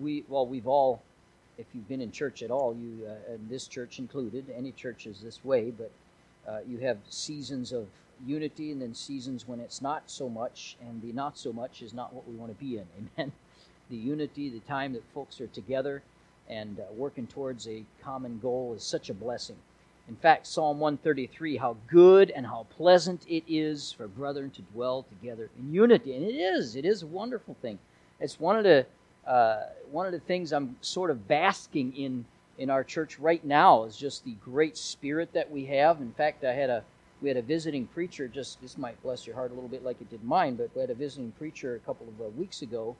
we well, we've all, if you've been in church at all, you uh, and this church included, any church is this way, but uh, you have seasons of unity and then seasons when it's not so much, and the not so much is not what we want to be in. Amen. The unity, the time that folks are together and uh, working towards a common goal is such a blessing. In fact, Psalm 133, how good and how pleasant it is for brethren to dwell together in unity. And it is, it is a wonderful thing. It's one of the uh, one of the things I'm sort of basking in in our church right now is just the great spirit that we have. In fact, I had a we had a visiting preacher. Just this might bless your heart a little bit, like it did mine. But we had a visiting preacher a couple of uh, weeks ago,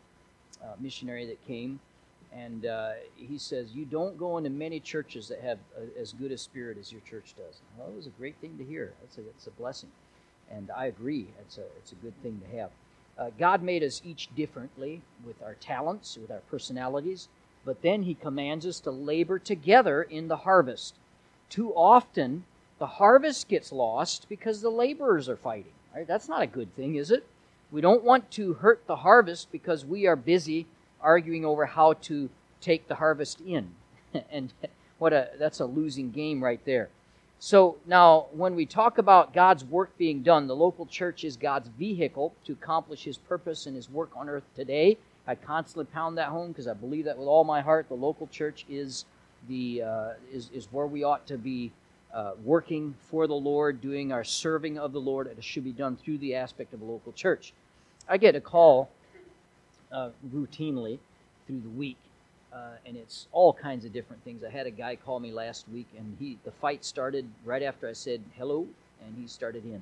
a missionary that came, and uh, he says, You don't go into many churches that have a, as good a spirit as your church does. Well, it was a great thing to hear. It's a, it's a blessing. And I agree, it's a, it's a good thing to have. Uh, God made us each differently with our talents, with our personalities, but then He commands us to labor together in the harvest. Too often, the harvest gets lost because the laborers are fighting. Right? That's not a good thing, is it? We don't want to hurt the harvest because we are busy arguing over how to take the harvest in. and what a that's a losing game right there. So now when we talk about God's work being done, the local church is God's vehicle to accomplish his purpose and his work on earth today. I constantly pound that home because I believe that with all my heart. The local church is the uh, is, is where we ought to be uh, working for the Lord, doing our serving of the Lord. It should be done through the aspect of a local church. I get a call uh, routinely through the week, uh, and it's all kinds of different things. I had a guy call me last week, and he the fight started right after I said hello, and he started in.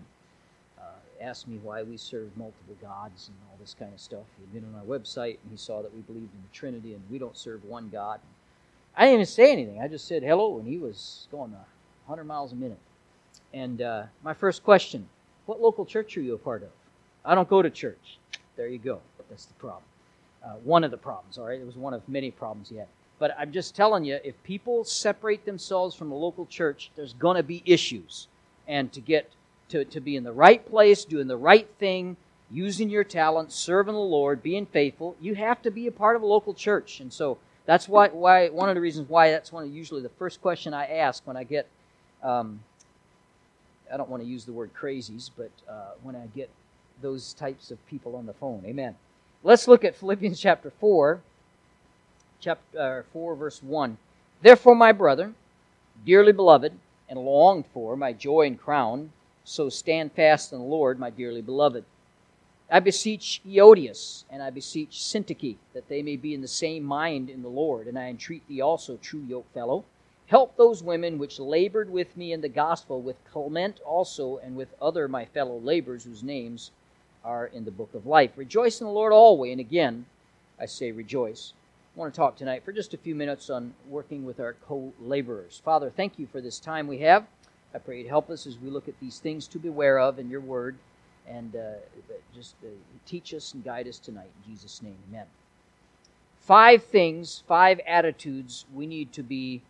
Uh, asked me why we serve multiple gods and all this kind of stuff. He'd been on our website and he saw that we believed in the Trinity and we don't serve one God. I didn't even say anything. I just said hello, and he was going 100 miles a minute. And uh, my first question What local church are you a part of? I don't go to church. There you go. That's the problem uh, one of the problems, all right? It was one of many problems he had. But I'm just telling you, if people separate themselves from the local church, there's going to be issues. And to get to, to be in the right place, doing the right thing, using your talent, serving the Lord, being faithful, you have to be a part of a local church. And so that's why, why one of the reasons why that's one of usually the first question I ask when I get, um, I don't want to use the word crazies, but uh, when I get those types of people on the phone. Amen. Let's look at Philippians chapter 4, chapter uh, 4, verse 1. Therefore, my brethren, dearly beloved, and longed for, my joy and crown, so stand fast in the Lord, my dearly beloved. I beseech Euodias, and I beseech Syntyche, that they may be in the same mind in the Lord, and I entreat thee also, true yokefellow, help those women which labored with me in the gospel, with Clement also, and with other my fellow laborers, whose names are in the book of life. Rejoice in the Lord always. And again, I say rejoice. I want to talk tonight for just a few minutes on working with our co laborers. Father, thank you for this time we have. I pray you help us as we look at these things to beware of in your word and uh, just uh, teach us and guide us tonight. In Jesus' name, amen. Five things, five attitudes we need to be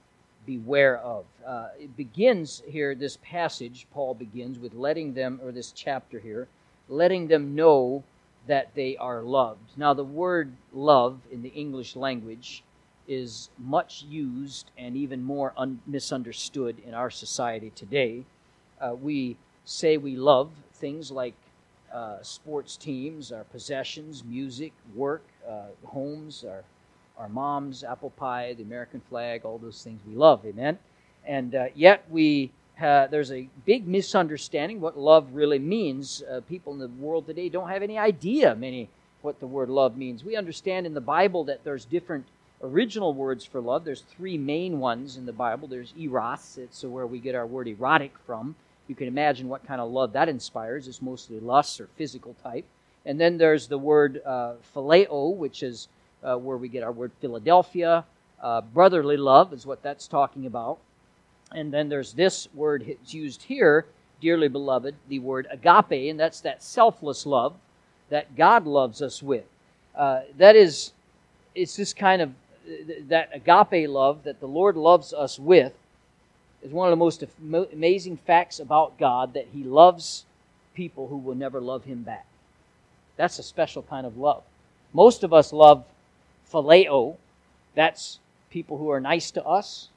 beware of. Uh, it begins here, this passage, Paul begins with letting them, or this chapter here, letting them know that they are loved. Now, the word love in the English language is much used and even more un- misunderstood in our society today. Uh, we say we love things like uh, sports teams, our possessions, music, work, uh, homes, our, our moms, apple pie, the American flag, all those things we love. Amen? And uh, yet we uh, there's a big misunderstanding what love really means. Uh, people in the world today don't have any idea many what the word love means. We understand in the Bible that there's different original words for love. There's three main ones in the Bible. There's eros, it's where we get our word erotic from. You can imagine what kind of love that inspires. It's mostly lust or physical type. And then there's the word uh, phileo, which is uh, where we get our word Philadelphia. Uh, brotherly love is what that's talking about. And then there's this word it's used here, dearly beloved, the word agape, and that's that selfless love that God loves us with. Uh, that is, it's this kind of that agape love that the Lord loves us with is one of the most amazing facts about God that He loves people who will never love Him back. That's a special kind of love. Most of us love phileo, That's people who are nice to us,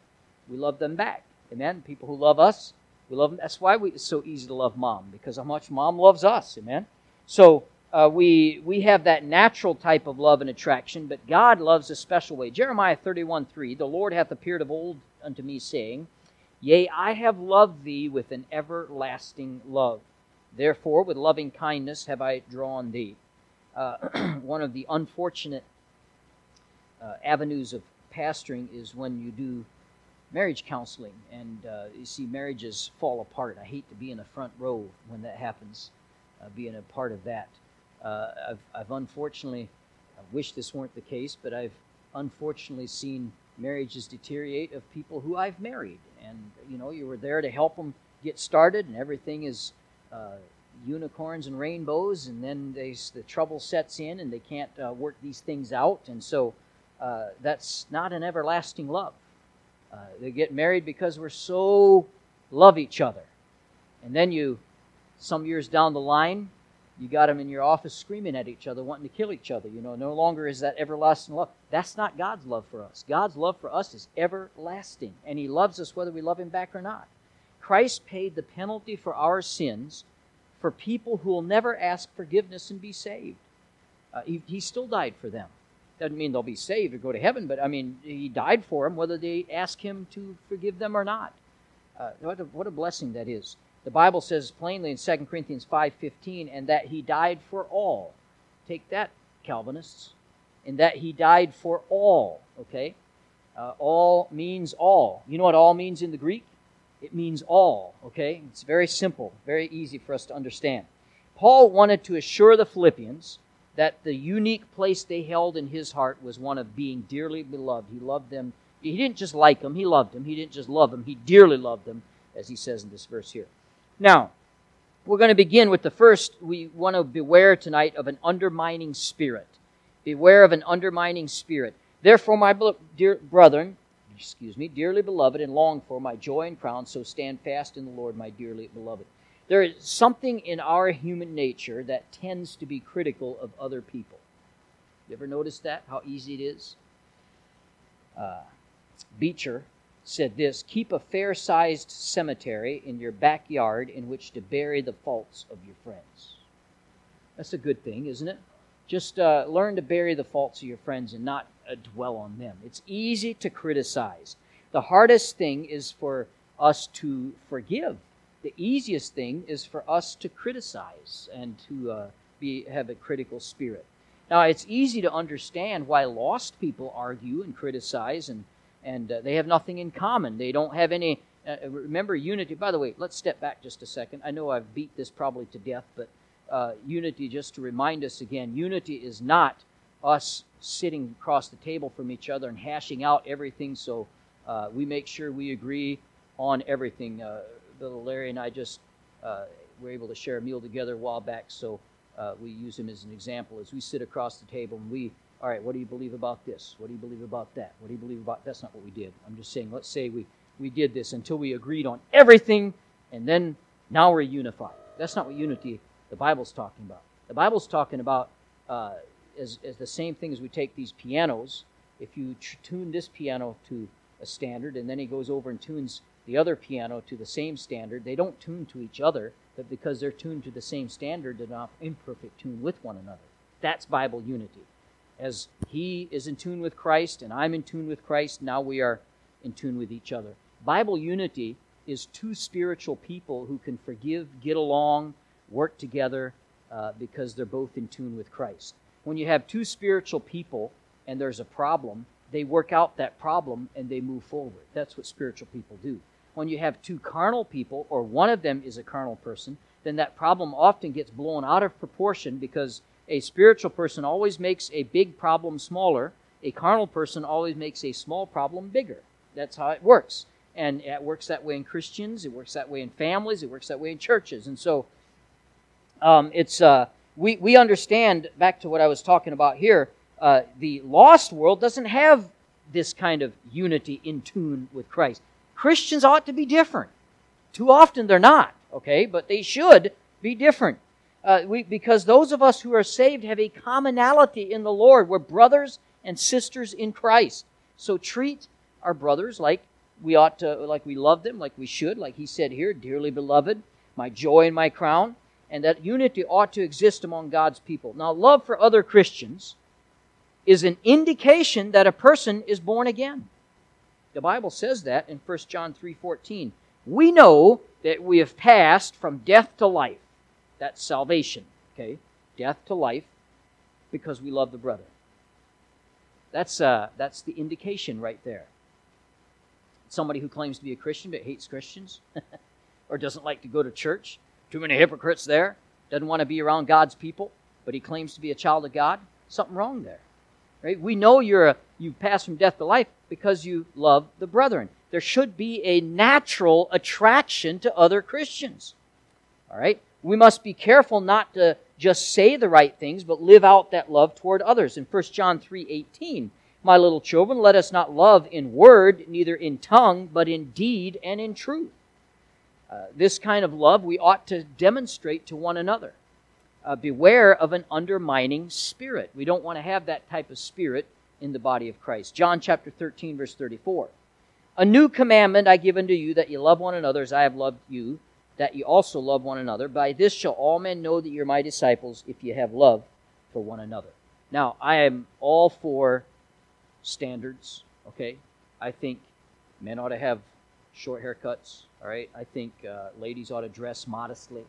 we love them back. Amen. People who love us, we love them. That's why we, it's so easy to love mom because how much mom loves us. Amen. So uh, we we have that natural type of love and attraction, but God loves a special way. Jeremiah thirty one three. The Lord hath appeared of old unto me, saying, Yea, I have loved thee with an everlasting love. Therefore, with loving kindness have I drawn thee. Uh, one of the unfortunate uh, avenues of pastoring is when you do marriage counseling and uh, you see marriages fall apart. I hate to be in the front row when that happens, uh, being a part of that. Uh, I've, I've unfortunately, I wish this weren't the case, but I've unfortunately seen marriages deteriorate of people who I've married. And, you know, you were there to help them get started, and everything is uh, unicorns and rainbows, and then they, the trouble sets in and they can't uh, work these things out. And so uh, that's not an everlasting love. Uh, they get married because we're so love each other. And then you, some years down the line, you got them in your office screaming at each other, wanting to kill each other. You know, no longer is that everlasting love. That's not God's love for us. God's love for us is everlasting, and He loves us whether we love Him back or not. Christ paid the penalty for our sins for people who will never ask forgiveness and be saved. Uh, he, he still died for them. Doesn't mean they'll be saved or go to heaven, but I mean, He died for them whether they ask Him to forgive them or not. Uh, what, a, what a blessing that is. The Bible says plainly in 2 Corinthians 5:15 and that he died for all. Take that Calvinists. And that he died for all, okay? Uh, all means all. You know what all means in the Greek? It means all, okay? It's very simple, very easy for us to understand. Paul wanted to assure the Philippians that the unique place they held in his heart was one of being dearly beloved. He loved them. He didn't just like them, he loved them. He didn't just love them, he dearly loved them, as he says in this verse here. Now, we're going to begin with the first. We want to beware tonight of an undermining spirit. Beware of an undermining spirit. Therefore, my dear brethren, excuse me, dearly beloved, and long for my joy and crown, so stand fast in the Lord, my dearly beloved. There is something in our human nature that tends to be critical of other people. You ever notice that? How easy it is? Uh, Beecher said this Keep a fair sized cemetery in your backyard in which to bury the faults of your friends. That's a good thing, isn't it? Just uh, learn to bury the faults of your friends and not uh, dwell on them. It's easy to criticize. The hardest thing is for us to forgive. The easiest thing is for us to criticize and to uh, be, have a critical spirit. Now, it's easy to understand why lost people argue and criticize and and uh, they have nothing in common. They don't have any. Uh, remember, unity. By the way, let's step back just a second. I know I've beat this probably to death, but uh, unity, just to remind us again, unity is not us sitting across the table from each other and hashing out everything so uh, we make sure we agree on everything. Uh, little Larry and I just uh, were able to share a meal together a while back, so we use him as an example as we sit across the table and we all right, what do you believe about this? What do you believe about that? What do you believe about that's not what we did. I'm just saying, let's say we, we did this until we agreed on everything, and then now we're unified. That's not what unity the Bible's talking about. The Bible's talking about uh, as, as the same thing as we take these pianos. If you tune this piano to a standard, and then he goes over and tunes the other piano to the same standard, they don't tune to each other, but because they're tuned to the same standard, they're not in perfect tune with one another. That's Bible unity as he is in tune with Christ and I'm in tune with Christ, now we are in tune with each other. Bible unity is two spiritual people who can forgive, get along, work together uh, because they're both in tune with Christ. When you have two spiritual people and there's a problem, they work out that problem and they move forward. That's what spiritual people do. When you have two carnal people, or one of them is a carnal person, then that problem often gets blown out of proportion because a spiritual person always makes a big problem smaller. A carnal person always makes a small problem bigger. That's how it works. And it works that way in Christians. It works that way in families. It works that way in churches. And so, um, it's uh, we we understand. Back to what I was talking about here. Uh, the lost world doesn't have this kind of unity in tune with Christ. Christians ought to be different. Too often they're not. Okay, but they should be different uh, we, because those of us who are saved have a commonality in the Lord. We're brothers and sisters in Christ. So treat our brothers like we ought to, like we love them, like we should, like he said here, dearly beloved, my joy and my crown. And that unity ought to exist among God's people. Now, love for other Christians is an indication that a person is born again. The Bible says that in 1 John 3:14. We know that we have passed from death to life. That's salvation, okay? Death to life because we love the brother. That's uh, that's the indication right there. Somebody who claims to be a Christian but hates Christians or doesn't like to go to church. Too many hypocrites there. Doesn't want to be around God's people, but he claims to be a child of God. Something wrong there. Right? We know you're a, you've passed from death to life because you love the brethren. There should be a natural attraction to other Christians. All right? We must be careful not to just say the right things, but live out that love toward others. In 1 John 3:18, my little children, let us not love in word, neither in tongue, but in deed and in truth. Uh, this kind of love we ought to demonstrate to one another uh, beware of an undermining spirit. We don't want to have that type of spirit in the body of Christ. John chapter 13, verse 34. A new commandment I give unto you that you love one another as I have loved you, that you also love one another. By this shall all men know that you're my disciples if you have love for one another. Now, I am all for standards, okay? I think men ought to have short haircuts, all right? I think uh, ladies ought to dress modestly.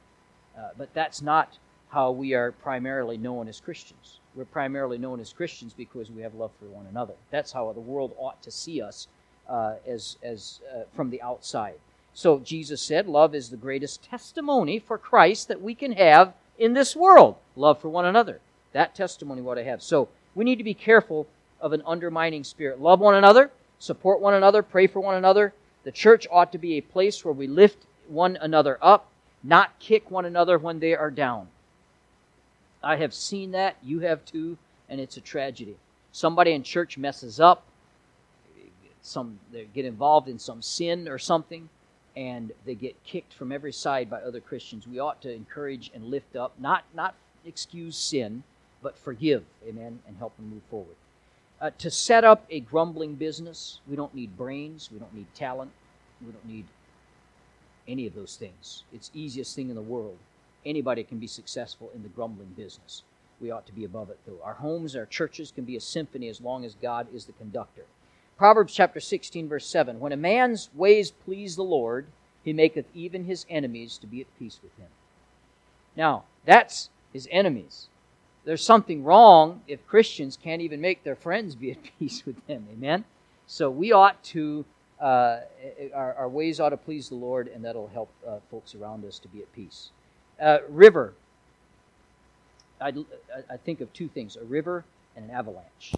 Uh, but that's not how we are primarily known as Christians. We're primarily known as Christians because we have love for one another. That's how the world ought to see us uh, as, as uh, from the outside. So Jesus said, Love is the greatest testimony for Christ that we can have in this world. Love for one another. That testimony what I have. So we need to be careful of an undermining spirit. Love one another, support one another, pray for one another. The church ought to be a place where we lift one another up, not kick one another when they are down. I have seen that. You have too, and it's a tragedy. Somebody in church messes up. Some they get involved in some sin or something, and they get kicked from every side by other Christians. We ought to encourage and lift up, not not excuse sin, but forgive, amen, and help them move forward. Uh, to set up a grumbling business, we don't need brains, we don't need talent, we don't need any of those things. It's easiest thing in the world anybody can be successful in the grumbling business. We ought to be above it, though. Our homes, our churches can be a symphony as long as God is the conductor. Proverbs chapter 16, verse 7 When a man's ways please the Lord, he maketh even his enemies to be at peace with him. Now, that's his enemies. There's something wrong if Christians can't even make their friends be at peace with them. Amen? So we ought to, uh, our, our, ways ought to please the Lord, and that'll help uh, folks around us to be at peace. Uh, river. I, I think of two things a river and an avalanche.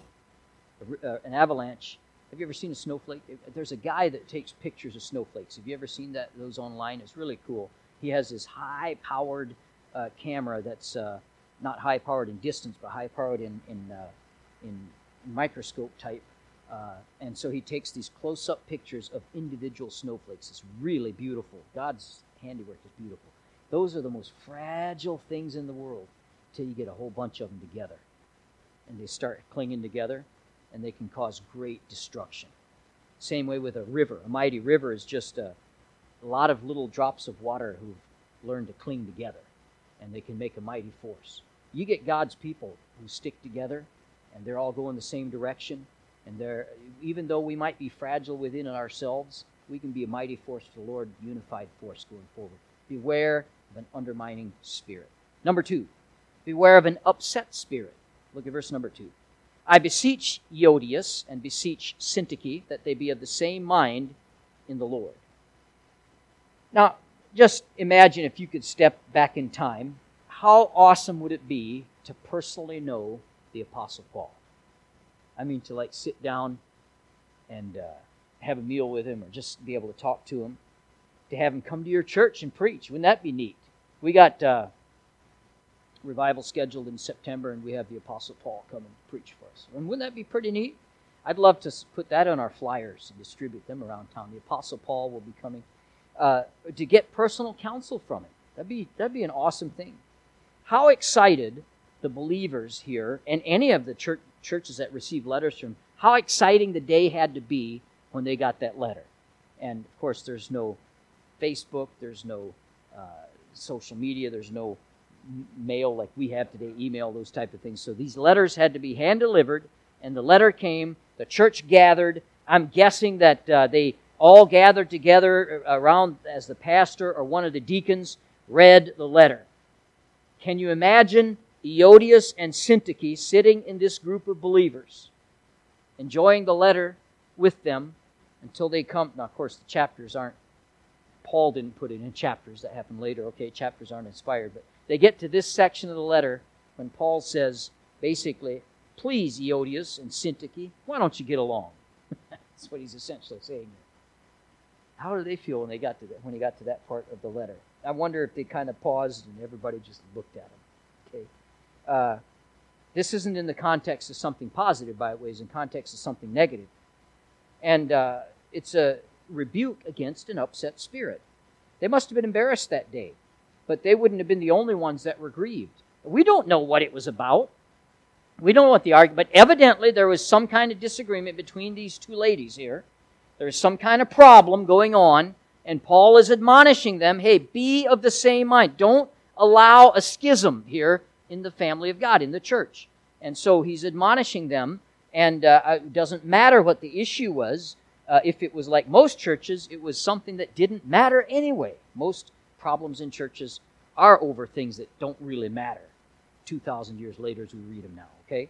A, uh, an avalanche. Have you ever seen a snowflake? There's a guy that takes pictures of snowflakes. Have you ever seen that? Those online? It's really cool. He has this high powered uh, camera that's uh, not high powered in distance, but high powered in, in, uh, in microscope type. Uh, and so he takes these close up pictures of individual snowflakes. It's really beautiful. God's handiwork is beautiful. Those are the most fragile things in the world till you get a whole bunch of them together. And they start clinging together, and they can cause great destruction. Same way with a river. A mighty river is just a, a lot of little drops of water who've learned to cling together, and they can make a mighty force. You get God's people who stick together, and they're all going the same direction, and they're even though we might be fragile within ourselves, we can be a mighty force for the Lord, unified force going forward. Beware of an undermining spirit. Number two, beware of an upset spirit. Look at verse number two. I beseech Euodias and beseech Syntyche that they be of the same mind in the Lord. Now, just imagine if you could step back in time. How awesome would it be to personally know the Apostle Paul? I mean, to like sit down and uh, have a meal with him or just be able to talk to him to have him come to your church and preach. Wouldn't that be neat? We got uh, revival scheduled in September, and we have the Apostle Paul come and preach for us. And wouldn't that be pretty neat? I'd love to put that on our flyers and distribute them around town. The Apostle Paul will be coming uh, to get personal counsel from him. That'd be that'd be an awesome thing. How excited the believers here and any of the church, churches that receive letters from how exciting the day had to be when they got that letter. And of course, there's no Facebook, there's no uh, social media, there's no mail like we have today, email, those type of things. So these letters had to be hand delivered, and the letter came. The church gathered. I'm guessing that uh, they all gathered together around as the pastor or one of the deacons read the letter. Can you imagine Euodias and Syntyche sitting in this group of believers, enjoying the letter with them until they come? Now, of course, the chapters aren't, Paul didn't put it in chapters that happen later. Okay, chapters aren't inspired, but they get to this section of the letter when Paul says, basically, please, Euodias and Syntyche, why don't you get along? That's what he's essentially saying How do they feel when they got to that, when he got to that part of the letter? I wonder if they kind of paused and everybody just looked at him. Okay, uh, this isn't in the context of something positive, by the way; it's in context of something negative, and uh, it's a rebuke against an upset spirit. They must have been embarrassed that day but they wouldn't have been the only ones that were grieved. We don't know what it was about. We don't know what the argument, but evidently there was some kind of disagreement between these two ladies here. There was some kind of problem going on, and Paul is admonishing them hey, be of the same mind. Don't allow a schism here in the family of God, in the church. And so he's admonishing them, and uh, it doesn't matter what the issue was. Uh, if it was like most churches, it was something that didn't matter anyway. Most problems in churches are over things that don't really matter 2,000 years later as we read them now, okay?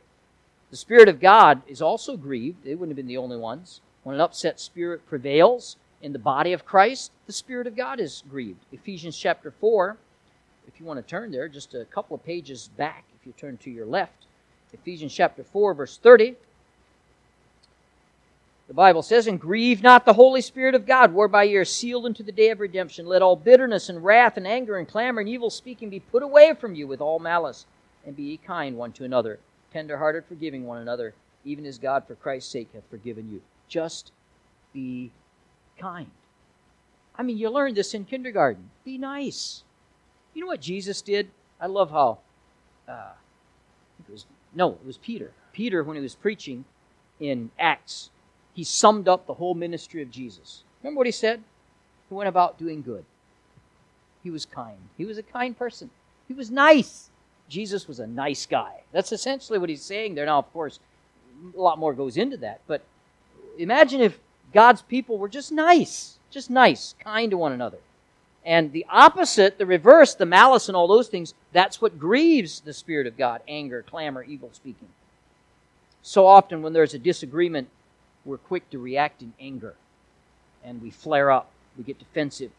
The Spirit of God is also grieved. They wouldn't have been the only ones. When an upset spirit prevails in the body of Christ, the Spirit of God is grieved. Ephesians chapter 4, if you want to turn there, just a couple of pages back, if you turn to your left. Ephesians chapter 4, verse 30. The Bible says, And grieve not the Holy Spirit of God, whereby ye are sealed unto the day of redemption. Let all bitterness and wrath and anger and clamor and evil speaking be put away from you with all malice, and be ye kind one to another, tender hearted, forgiving one another, even as God for Christ's sake hath forgiven you. Just be kind. I mean, you learned this in kindergarten. Be nice. You know what Jesus did? I love how. Uh, it was no, it was Peter. Peter, when he was preaching in Acts he summed up the whole ministry of Jesus. Remember what he said? He went about doing good. He was kind. He was a kind person. He was nice. Jesus was a nice guy. That's essentially what he's saying there. Now, of course, a lot more goes into that. But imagine if God's people were just nice, just nice, kind to one another. And the opposite, the reverse, the malice and all those things, that's what grieves the Spirit of God anger, clamor, evil speaking. So often, when there's a disagreement we're quick to react in anger and we flare up. We get defensive.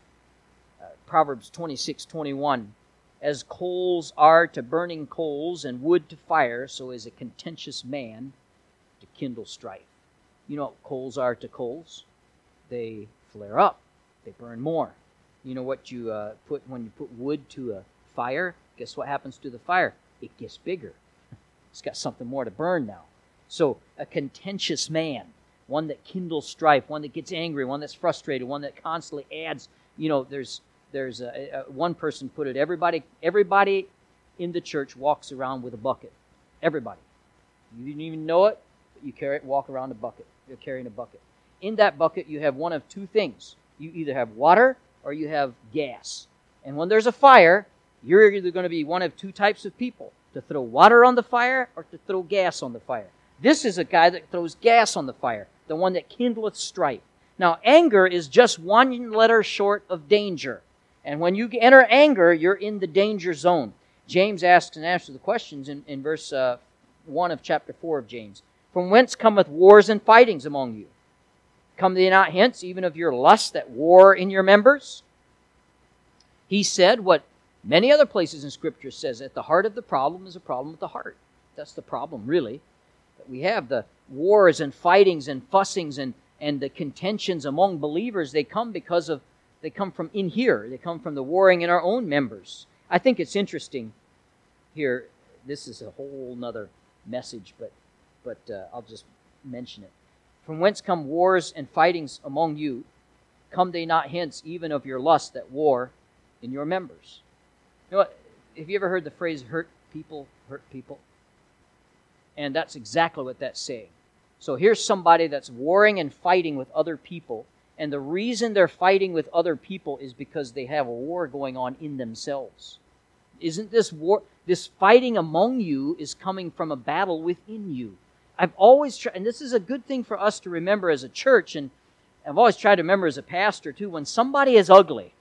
Uh, Proverbs 26 21. As coals are to burning coals and wood to fire, so is a contentious man to kindle strife. You know what coals are to coals? They flare up, they burn more. You know what you uh, put when you put wood to a fire? Guess what happens to the fire? It gets bigger. It's got something more to burn now. So, a contentious man one that kindles strife, one that gets angry, one that's frustrated, one that constantly adds. You know, there's there's a, a, one person put it. Everybody everybody in the church walks around with a bucket. Everybody. You didn't even know it, but you carry it, walk around a bucket. You're carrying a bucket. In that bucket, you have one of two things. You either have water or you have gas. And when there's a fire, you're either going to be one of two types of people to throw water on the fire or to throw gas on the fire. This is a guy that throws gas on the fire the one that kindleth strife. Now, anger is just one letter short of danger. And when you enter anger, you're in the danger zone. James asks and answers the questions in, in verse uh, 1 of chapter 4 of James. From whence cometh wars and fightings among you? Come they not hence, even of your lust that war in your members? He said what many other places in Scripture says, at the heart of the problem is a problem with the heart. That's the problem, really. We have the wars and fightings and fussings and, and the contentions among believers, they come because of, they come from in here. They come from the warring in our own members. I think it's interesting here. This is a whole nother message, but, but uh, I'll just mention it. From whence come wars and fightings among you? Come they not hence even of your lust that war in your members? You know what? Have you ever heard the phrase hurt people hurt people? And that's exactly what that's saying. So here's somebody that's warring and fighting with other people. And the reason they're fighting with other people is because they have a war going on in themselves. Isn't this war, this fighting among you is coming from a battle within you? I've always tried, and this is a good thing for us to remember as a church, and I've always tried to remember as a pastor too, when somebody is ugly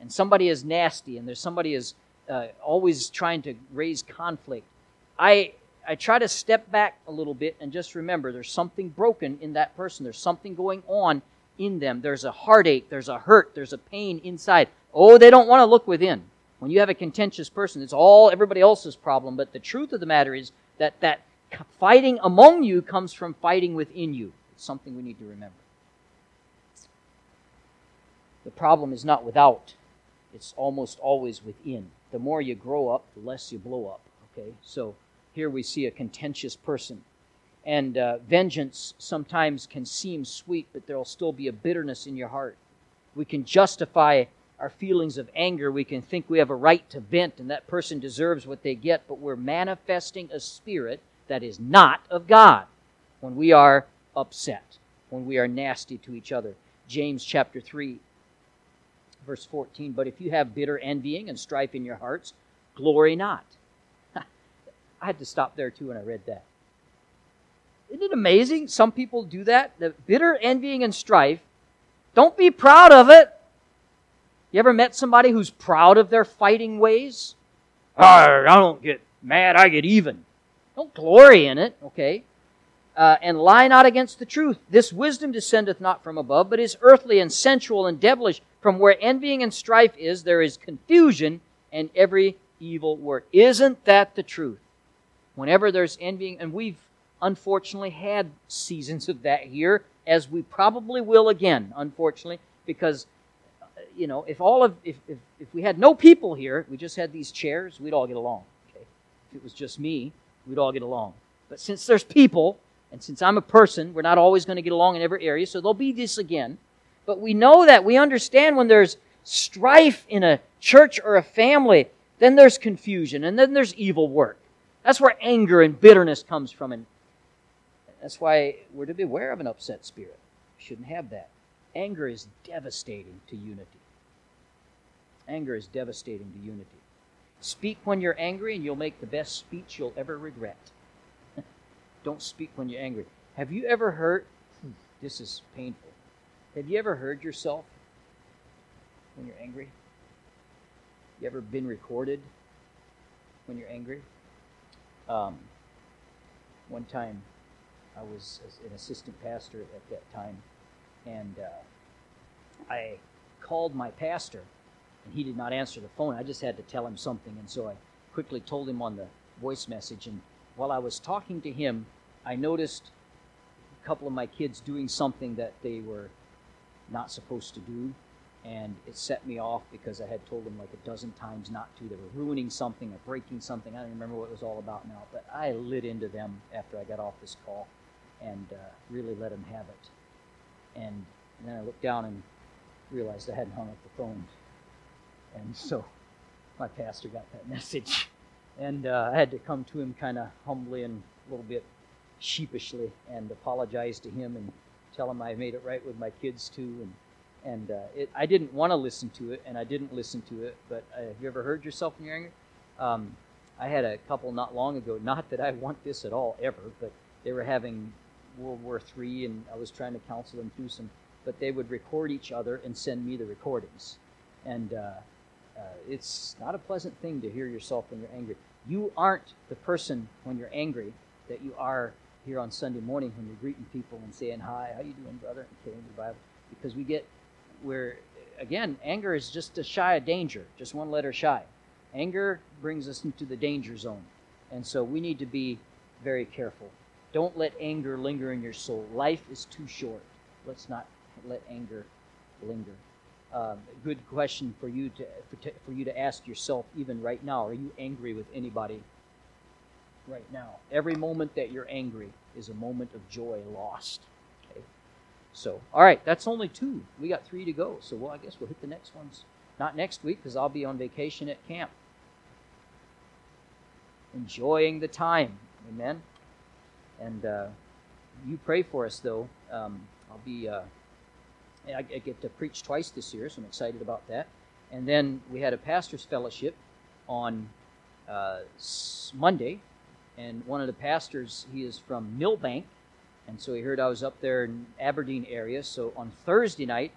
and somebody is nasty and there's somebody is uh, always trying to raise conflict, I, I try to step back a little bit and just remember there's something broken in that person. There's something going on in them. There's a heartache, there's a hurt, there's a pain inside. Oh, they don't want to look within. When you have a contentious person, it's all everybody else's problem. But the truth of the matter is that that fighting among you comes from fighting within you. It's something we need to remember. The problem is not without, it's almost always within. The more you grow up, the less you blow up. Okay? So here we see a contentious person. And uh, vengeance sometimes can seem sweet, but there'll still be a bitterness in your heart. We can justify our feelings of anger. We can think we have a right to vent and that person deserves what they get, but we're manifesting a spirit that is not of God when we are upset, when we are nasty to each other. James chapter 3, verse 14. But if you have bitter envying and strife in your hearts, glory not. I had to stop there too when I read that. Isn't it amazing? Some people do that. The bitter envying and strife. Don't be proud of it. You ever met somebody who's proud of their fighting ways? I don't get mad, I get even. Don't glory in it, okay? Uh, and lie not against the truth. This wisdom descendeth not from above, but is earthly and sensual and devilish. From where envying and strife is, there is confusion and every evil work. Isn't that the truth? Whenever there's envying, and we've unfortunately had seasons of that here, as we probably will again, unfortunately, because you know, if all of if, if, if we had no people here, we just had these chairs, we'd all get along. Okay? If it was just me, we'd all get along. But since there's people, and since I'm a person, we're not always going to get along in every area, so there'll be this again. But we know that we understand when there's strife in a church or a family, then there's confusion, and then there's evil work. That's where anger and bitterness comes from, and that's why we're to beware of an upset spirit. We shouldn't have that. Anger is devastating to unity. Anger is devastating to unity. Speak when you're angry, and you'll make the best speech you'll ever regret. Don't speak when you're angry. Have you ever heard? Hmm, this is painful. Have you ever heard yourself when you're angry? You ever been recorded when you're angry? Um, one time, I was an assistant pastor at that time, and uh, I called my pastor and he did not answer the phone. I just had to tell him something, and so I quickly told him on the voice message. And while I was talking to him, I noticed a couple of my kids doing something that they were not supposed to do, and it set me off because I had told them like a dozen times not to. They were ruining something or breaking something. I don't remember what it was all about now, but I lit into them after I got off this call and uh, really let them have it. And, and then I looked down and realized I hadn't hung up the phone. And so my pastor got that message. And uh, I had to come to him kind of humbly and a little bit sheepishly and apologize to him and tell him I made it right with my kids too. And and uh, it, I didn't want to listen to it, and I didn't listen to it. But uh, have you ever heard yourself in your anger? Um, I had a couple not long ago. Not that I want this at all ever, but they were having World War III, and I was trying to counsel them through some. But they would record each other and send me the recordings, and uh, uh, it's not a pleasant thing to hear yourself when you're angry. You aren't the person when you're angry that you are here on Sunday morning when you're greeting people and saying hi, how you doing, brother, and carrying the Bible. Because we get where again, anger is just a shy of danger, just one letter shy. Anger brings us into the danger zone, and so we need to be very careful. Don't let anger linger in your soul. Life is too short. Let's not let anger linger um, good question for you to for, for you to ask yourself even right now. Are you angry with anybody right now? Every moment that you're angry is a moment of joy lost. So, all right, that's only two. We got three to go. So, well, I guess we'll hit the next ones. Not next week because I'll be on vacation at camp, enjoying the time. Amen. And uh, you pray for us, though. Um, I'll be. Uh, I, I get to preach twice this year, so I'm excited about that. And then we had a pastors' fellowship on uh, Monday, and one of the pastors, he is from Milbank, and so he heard I was up there in Aberdeen area. So on Thursday night, I'm